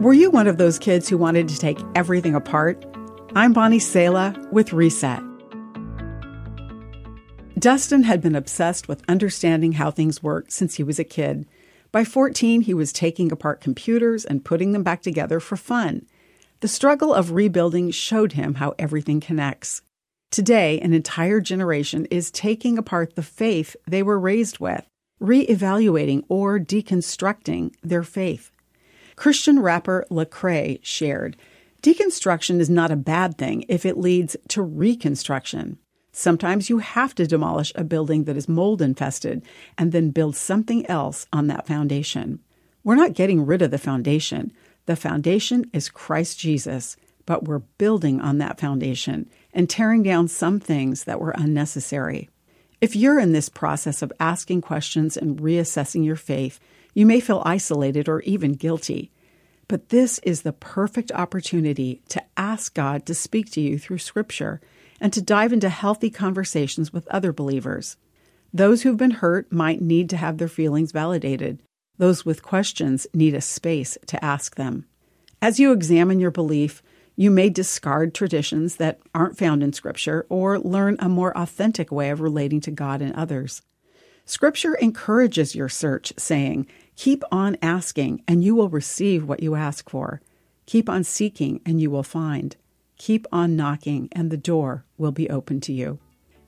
Were you one of those kids who wanted to take everything apart? I'm Bonnie Sala with Reset. Dustin had been obsessed with understanding how things work since he was a kid. By 14, he was taking apart computers and putting them back together for fun. The struggle of rebuilding showed him how everything connects. Today, an entire generation is taking apart the faith they were raised with, re-evaluating or deconstructing their faith. Christian rapper Lecrae shared, Deconstruction is not a bad thing if it leads to reconstruction. Sometimes you have to demolish a building that is mold infested and then build something else on that foundation. We're not getting rid of the foundation. The foundation is Christ Jesus, but we're building on that foundation and tearing down some things that were unnecessary. If you're in this process of asking questions and reassessing your faith, you may feel isolated or even guilty. But this is the perfect opportunity to ask God to speak to you through Scripture and to dive into healthy conversations with other believers. Those who've been hurt might need to have their feelings validated. Those with questions need a space to ask them. As you examine your belief, you may discard traditions that aren't found in Scripture or learn a more authentic way of relating to God and others. Scripture encourages your search, saying, Keep on asking, and you will receive what you ask for. Keep on seeking, and you will find. Keep on knocking, and the door will be open to you.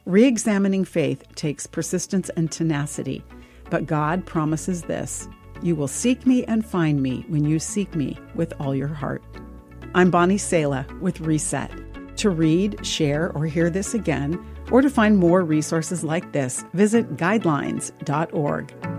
Re examining faith takes persistence and tenacity, but God promises this You will seek me and find me when you seek me with all your heart. I'm Bonnie Sala with Reset. To read, share, or hear this again, or to find more resources like this, visit guidelines.org.